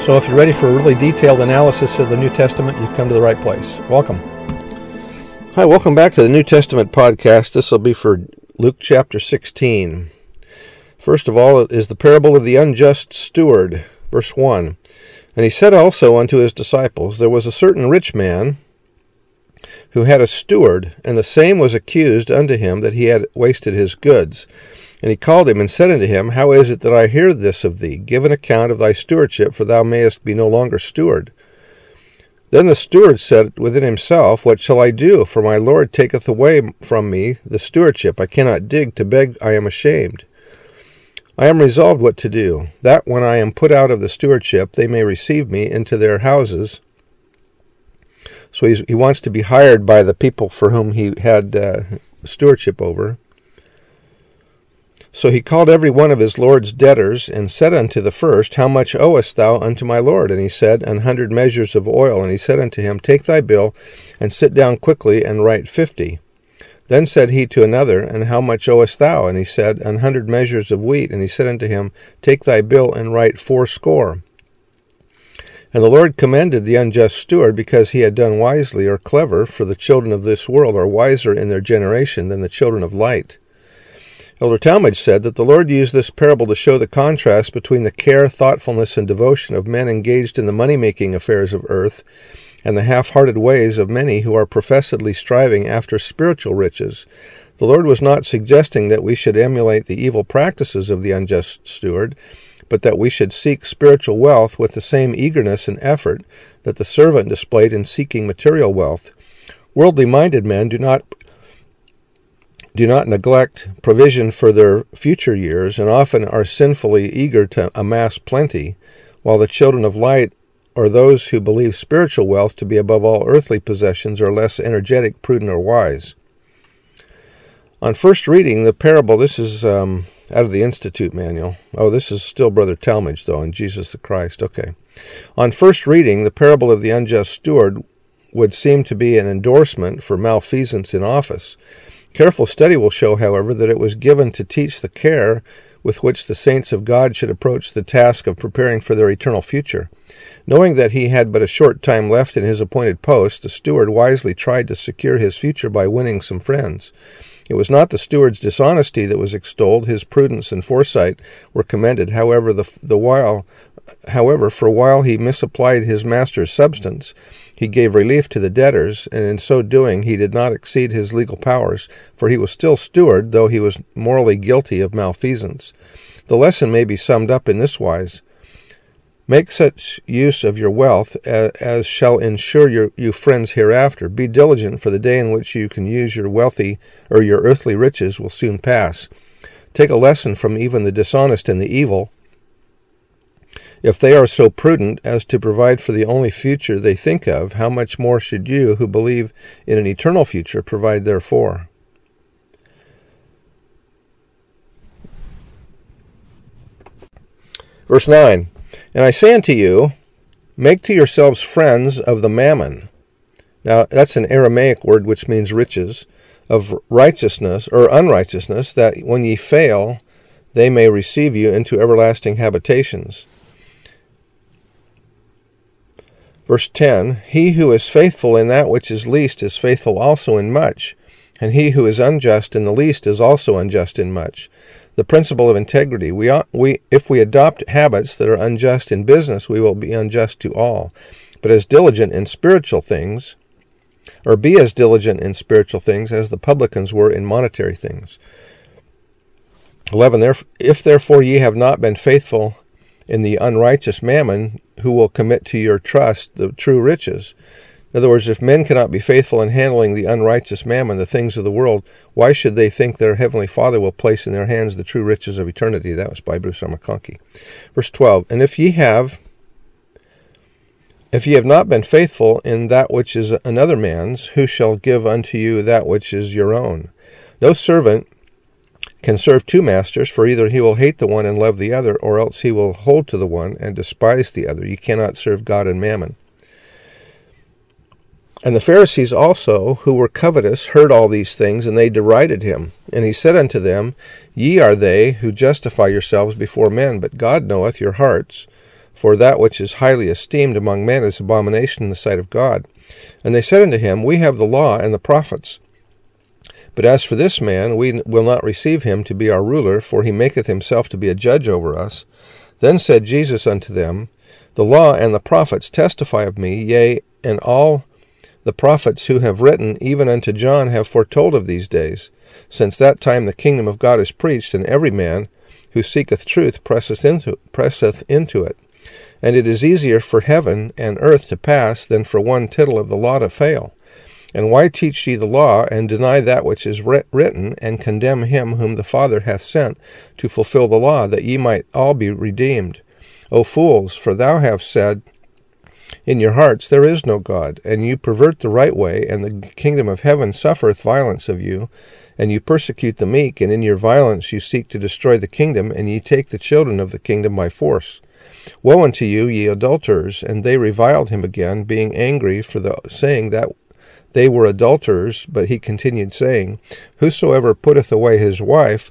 So if you're ready for a really detailed analysis of the New Testament, you've come to the right place. Welcome. Hi, welcome back to the New Testament podcast. This will be for Luke chapter 16. First of all, it is the parable of the unjust steward, verse 1. And he said also unto his disciples, There was a certain rich man who had a steward, and the same was accused unto him that he had wasted his goods. And he called him and said unto him, How is it that I hear this of thee? Give an account of thy stewardship, for thou mayest be no longer steward. Then the steward said within himself, What shall I do? For my Lord taketh away from me the stewardship. I cannot dig to beg, I am ashamed. I am resolved what to do, that when I am put out of the stewardship, they may receive me into their houses. So he wants to be hired by the people for whom he had uh, stewardship over. So he called every one of his lord's debtors, and said unto the first, How much owest thou unto my lord? And he said, An hundred measures of oil. And he said unto him, Take thy bill, and sit down quickly, and write fifty. Then said he to another, And how much owest thou? And he said, An hundred measures of wheat. And he said unto him, Take thy bill, and write fourscore. And the Lord commended the unjust steward because he had done wisely or clever, for the children of this world are wiser in their generation than the children of light. Elder Talmage said that the Lord used this parable to show the contrast between the care, thoughtfulness, and devotion of men engaged in the money making affairs of earth and the half hearted ways of many who are professedly striving after spiritual riches. The Lord was not suggesting that we should emulate the evil practices of the unjust steward, but that we should seek spiritual wealth with the same eagerness and effort that the servant displayed in seeking material wealth. Worldly minded men do not do not neglect provision for their future years, and often are sinfully eager to amass plenty, while the children of light or those who believe spiritual wealth to be above all earthly possessions are less energetic, prudent, or wise. On first reading the parable, this is um, out of the Institute manual. Oh, this is still Brother Talmage, though, in Jesus the Christ. Okay. On first reading, the parable of the unjust steward would seem to be an endorsement for malfeasance in office. Careful study will show, however, that it was given to teach the care with which the saints of God should approach the task of preparing for their eternal future. Knowing that he had but a short time left in his appointed post, the steward wisely tried to secure his future by winning some friends. It was not the steward's dishonesty that was extolled; his prudence and foresight were commended. However, the, the while, however, for while he misapplied his master's substance, he gave relief to the debtors, and in so doing he did not exceed his legal powers, for he was still steward, though he was morally guilty of malfeasance. The lesson may be summed up in this wise Make such use of your wealth as, shall ensure your, you friends hereafter. Be diligent, for the day in which you can use your wealthy or your earthly riches will soon pass. Take a lesson from even the dishonest and the evil if they are so prudent as to provide for the only future they think of, how much more should you, who believe in an eternal future, provide therefor? Verse 9 And I say unto you, make to yourselves friends of the mammon. Now, that's an Aramaic word which means riches, of righteousness or unrighteousness, that when ye fail, they may receive you into everlasting habitations. Verse 10 He who is faithful in that which is least is faithful also in much, and he who is unjust in the least is also unjust in much. The principle of integrity. We, ought, we, if we adopt habits that are unjust in business, we will be unjust to all. But as diligent in spiritual things, or be as diligent in spiritual things as the publicans were in monetary things. 11. If therefore ye have not been faithful in the unrighteous mammon, who will commit to your trust the true riches. In other words, if men cannot be faithful in handling the unrighteous mammon, the things of the world, why should they think their heavenly Father will place in their hands the true riches of eternity? That was by Bruce R. McConkie. Verse 12 And if ye have If ye have not been faithful in that which is another man's, who shall give unto you that which is your own? No servant can serve two masters, for either he will hate the one and love the other, or else he will hold to the one and despise the other. You cannot serve God and mammon. And the Pharisees also, who were covetous, heard all these things, and they derided him. And he said unto them, Ye are they who justify yourselves before men, but God knoweth your hearts. For that which is highly esteemed among men is abomination in the sight of God. And they said unto him, We have the law and the prophets. But as for this man, we will not receive him to be our ruler, for he maketh himself to be a judge over us. Then said Jesus unto them, The law and the prophets testify of me, yea, and all the prophets who have written, even unto John, have foretold of these days. Since that time the kingdom of God is preached, and every man who seeketh truth presseth into, presseth into it. And it is easier for heaven and earth to pass than for one tittle of the law to fail. And why teach ye the law, and deny that which is written, and condemn him whom the Father hath sent to fulfill the law, that ye might all be redeemed? O fools, for thou hast said in your hearts, There is no God, and you pervert the right way, and the kingdom of heaven suffereth violence of you, and you persecute the meek, and in your violence you seek to destroy the kingdom, and ye take the children of the kingdom by force. Woe unto you, ye adulterers! And they reviled him again, being angry for the saying that they were adulterers. But he continued, saying, Whosoever putteth away his wife,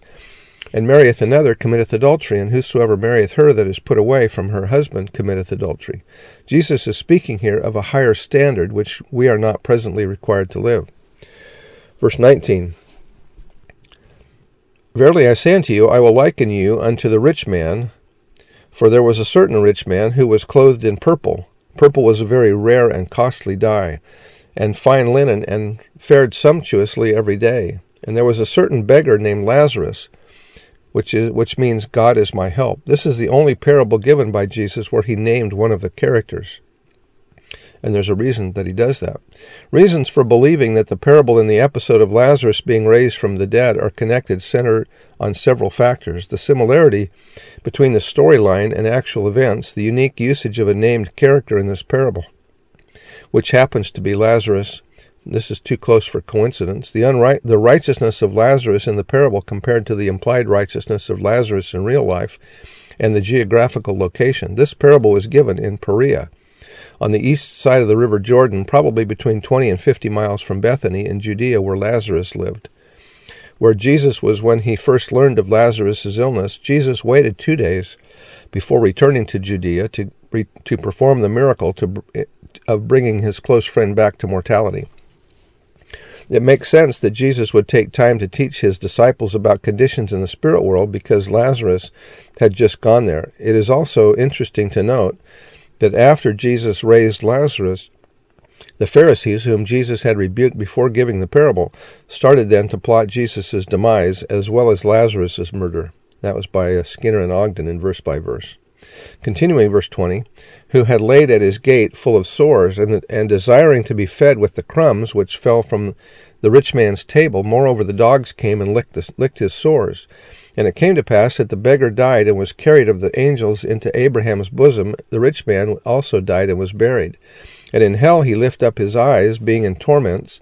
and marrieth another, committeth adultery, and whosoever marrieth her that is put away from her husband committeth adultery. Jesus is speaking here of a higher standard which we are not presently required to live. Verse 19 Verily I say unto you, I will liken you unto the rich man for there was a certain rich man who was clothed in purple. Purple was a very rare and costly dye, and fine linen, and fared sumptuously every day. And there was a certain beggar named Lazarus, which is which means God is my help. This is the only parable given by Jesus where he named one of the characters. And there's a reason that he does that. Reasons for believing that the parable in the episode of Lazarus being raised from the dead are connected center on several factors. The similarity between the storyline and actual events, the unique usage of a named character in this parable, which happens to be Lazarus. This is too close for coincidence. The, unright, the righteousness of Lazarus in the parable compared to the implied righteousness of Lazarus in real life, and the geographical location. This parable was given in Perea on the east side of the river Jordan, probably between 20 and 50 miles from Bethany in Judea, where Lazarus lived. Where Jesus was when he first learned of Lazarus' illness, Jesus waited two days before returning to Judea to, to perform the miracle to, of bringing his close friend back to mortality. It makes sense that Jesus would take time to teach his disciples about conditions in the spirit world because Lazarus had just gone there. It is also interesting to note that after Jesus raised Lazarus, the Pharisees, whom Jesus had rebuked before giving the parable, started then to plot Jesus' demise as well as Lazarus' murder. That was by Skinner and Ogden in verse by verse. Continuing verse 20, who had laid at his gate full of sores, and, and desiring to be fed with the crumbs which fell from the rich man's table. Moreover, the dogs came and licked, the, licked his sores. And it came to pass that the beggar died and was carried of the angels into Abraham's bosom. The rich man also died and was buried. And in hell he lift up his eyes, being in torments,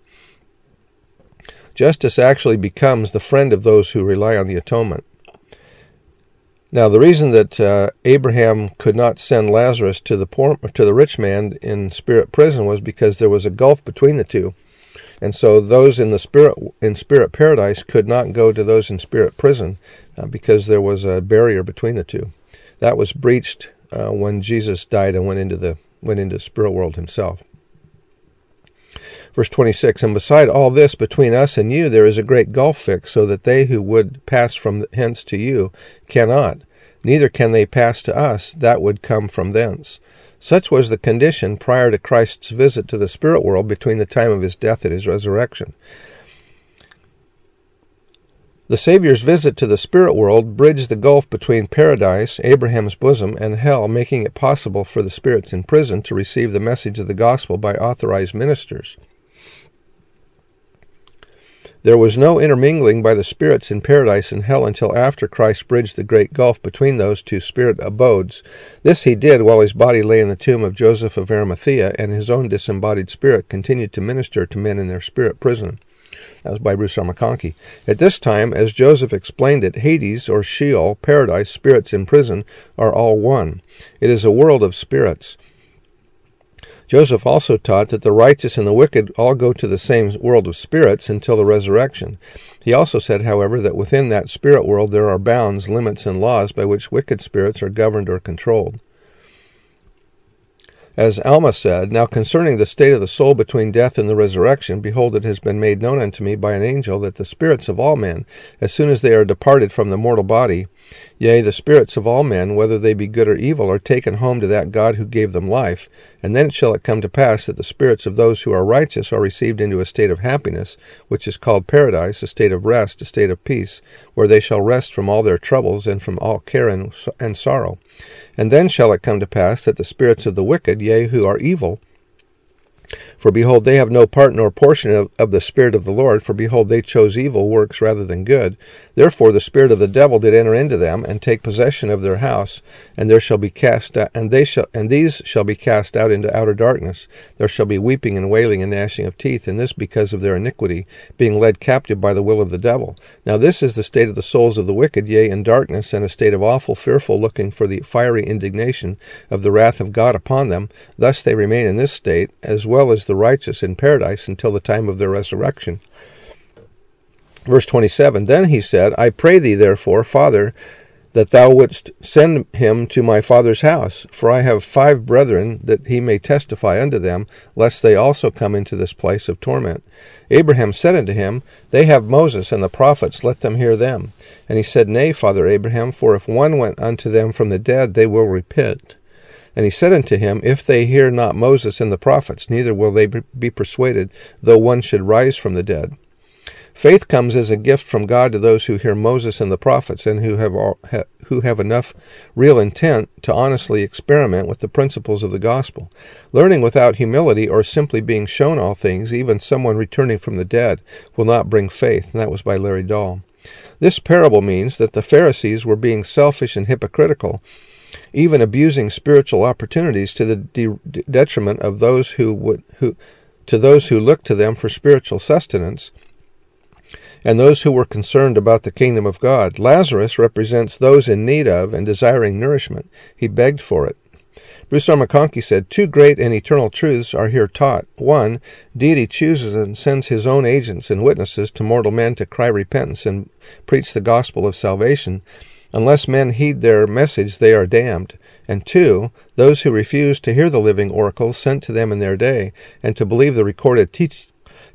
Justice actually becomes the friend of those who rely on the atonement. Now, the reason that uh, Abraham could not send Lazarus to the poor, to the rich man in spirit prison was because there was a gulf between the two, and so those in the spirit in spirit paradise could not go to those in spirit prison uh, because there was a barrier between the two. That was breached uh, when Jesus died and went into the went into spirit world himself. Verse 26 And beside all this, between us and you, there is a great gulf fixed, so that they who would pass from hence to you cannot, neither can they pass to us that would come from thence. Such was the condition prior to Christ's visit to the spirit world between the time of his death and his resurrection. The Savior's visit to the spirit world bridged the gulf between paradise, Abraham's bosom, and hell, making it possible for the spirits in prison to receive the message of the gospel by authorized ministers. There was no intermingling by the spirits in paradise and hell until after Christ bridged the great gulf between those two spirit abodes. This he did while his body lay in the tomb of Joseph of Arimathea, and his own disembodied spirit continued to minister to men in their spirit prison. That was by Bruce R. McConkie. At this time, as Joseph explained it, Hades or Sheol, paradise, spirits in prison, are all one. It is a world of spirits. Joseph also taught that the righteous and the wicked all go to the same world of spirits until the resurrection. He also said, however, that within that spirit world there are bounds, limits, and laws by which wicked spirits are governed or controlled. As Alma said, Now concerning the state of the soul between death and the resurrection, behold, it has been made known unto me by an angel that the spirits of all men, as soon as they are departed from the mortal body, yea, the spirits of all men, whether they be good or evil, are taken home to that God who gave them life. And then shall it come to pass that the spirits of those who are righteous are received into a state of happiness, which is called paradise, a state of rest, a state of peace, where they shall rest from all their troubles and from all care and, and sorrow. And then shall it come to pass that the spirits of the wicked, yea, who are evil, for behold, they have no part nor portion of, of, the Spirit of the Lord, for behold, they chose evil works rather than good. Therefore the Spirit of the devil did enter into them, and take possession of their house, and there shall be cast out, and they shall and these shall be cast out into outer darkness. There shall be weeping and wailing and gnashing of teeth, and this because of their iniquity, being led captive by the will of the devil. Now this is the state of the souls of the wicked, yea, in darkness, and a state of awful, fearful looking for the fiery indignation of the wrath of God upon them. Thus they remain in this state, as well as the righteous in paradise until the time of their resurrection. Verse 27 Then he said, I pray thee, therefore, Father, that thou wouldst send him to my father's house, for I have five brethren, that he may testify unto them, lest they also come into this place of torment. Abraham said unto him, They have Moses and the prophets, let them hear them. And he said, Nay, Father Abraham, for if one went unto them from the dead, they will repent. And he said unto him, If they hear not Moses and the prophets, neither will they be persuaded, though one should rise from the dead. Faith comes as a gift from God to those who hear Moses and the prophets, and who have all, ha, who have enough real intent to honestly experiment with the principles of the gospel. Learning without humility or simply being shown all things, even someone returning from the dead, will not bring faith. And that was by Larry Dahl. This parable means that the Pharisees were being selfish and hypocritical even abusing spiritual opportunities to the de- detriment of those who would who to those who looked to them for spiritual sustenance and those who were concerned about the kingdom of God. Lazarus represents those in need of and desiring nourishment. He begged for it. Bruce R. McConkie said, Two great and eternal truths are here taught. One, deity chooses and sends his own agents and witnesses to mortal men to cry repentance and preach the gospel of salvation. Unless men heed their message, they are damned. And two, those who refuse to hear the living oracles sent to them in their day, and to believe the recorded teach-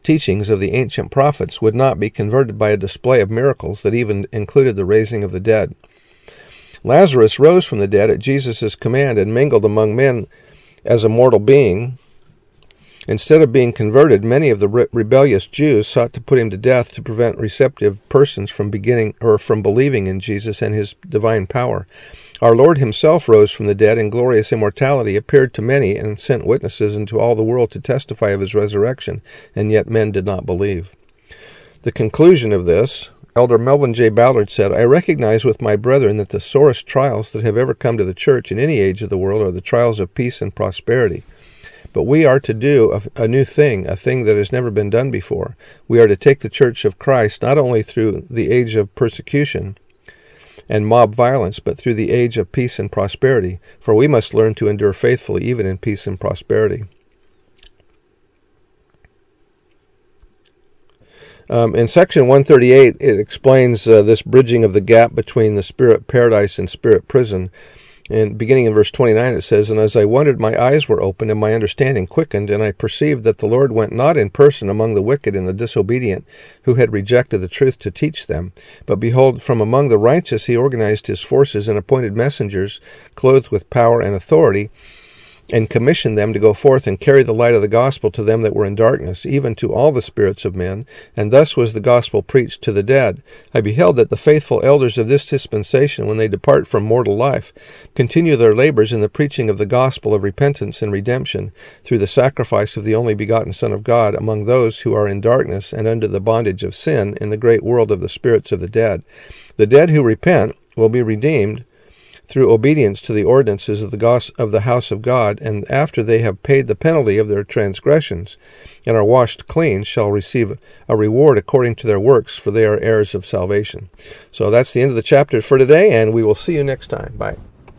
teachings of the ancient prophets, would not be converted by a display of miracles that even included the raising of the dead. Lazarus rose from the dead at Jesus' command and mingled among men as a mortal being, Instead of being converted, many of the re- rebellious Jews sought to put him to death to prevent receptive persons from beginning or from believing in Jesus and his divine power. Our Lord himself rose from the dead in glorious immortality, appeared to many, and sent witnesses into all the world to testify of his resurrection, and yet men did not believe. The conclusion of this, Elder Melvin J. Ballard said, I recognize with my brethren that the sorest trials that have ever come to the church in any age of the world are the trials of peace and prosperity. But we are to do a, a, new thing, a thing that has never been done before. We are to take the Church of Christ not only through the age of persecution and mob violence, but through the age of peace and prosperity, for we must learn to endure faithfully even in peace and prosperity. Um, in section 138, it explains uh, this bridging of the gap between the spirit paradise and spirit prison. And beginning in verse 29, it says, And as I wondered, my eyes were opened, and my understanding quickened, and I perceived that the Lord went not in person among the wicked and the disobedient, who had rejected the truth to teach them. But behold, from among the righteous he organized his forces and appointed messengers, clothed with power and authority, and commissioned them to go forth and carry the light of the gospel to them that were in darkness, even to all the spirits of men. And thus was the gospel preached to the dead. I beheld that the faithful elders of this dispensation, when they depart from mortal life, continue their labors in the preaching of the gospel of repentance and redemption, through the sacrifice of the only begotten Son of God, among those who are in darkness and under the bondage of sin in the great world of the spirits of the dead. The dead who repent will be redeemed through obedience to the ordinances of the, of the house of God, and after they have paid the penalty of their transgressions and are washed clean, shall receive a reward according to their works, for they are heirs of salvation. So that's the end of the chapter for today, and we will see you next time. Bye.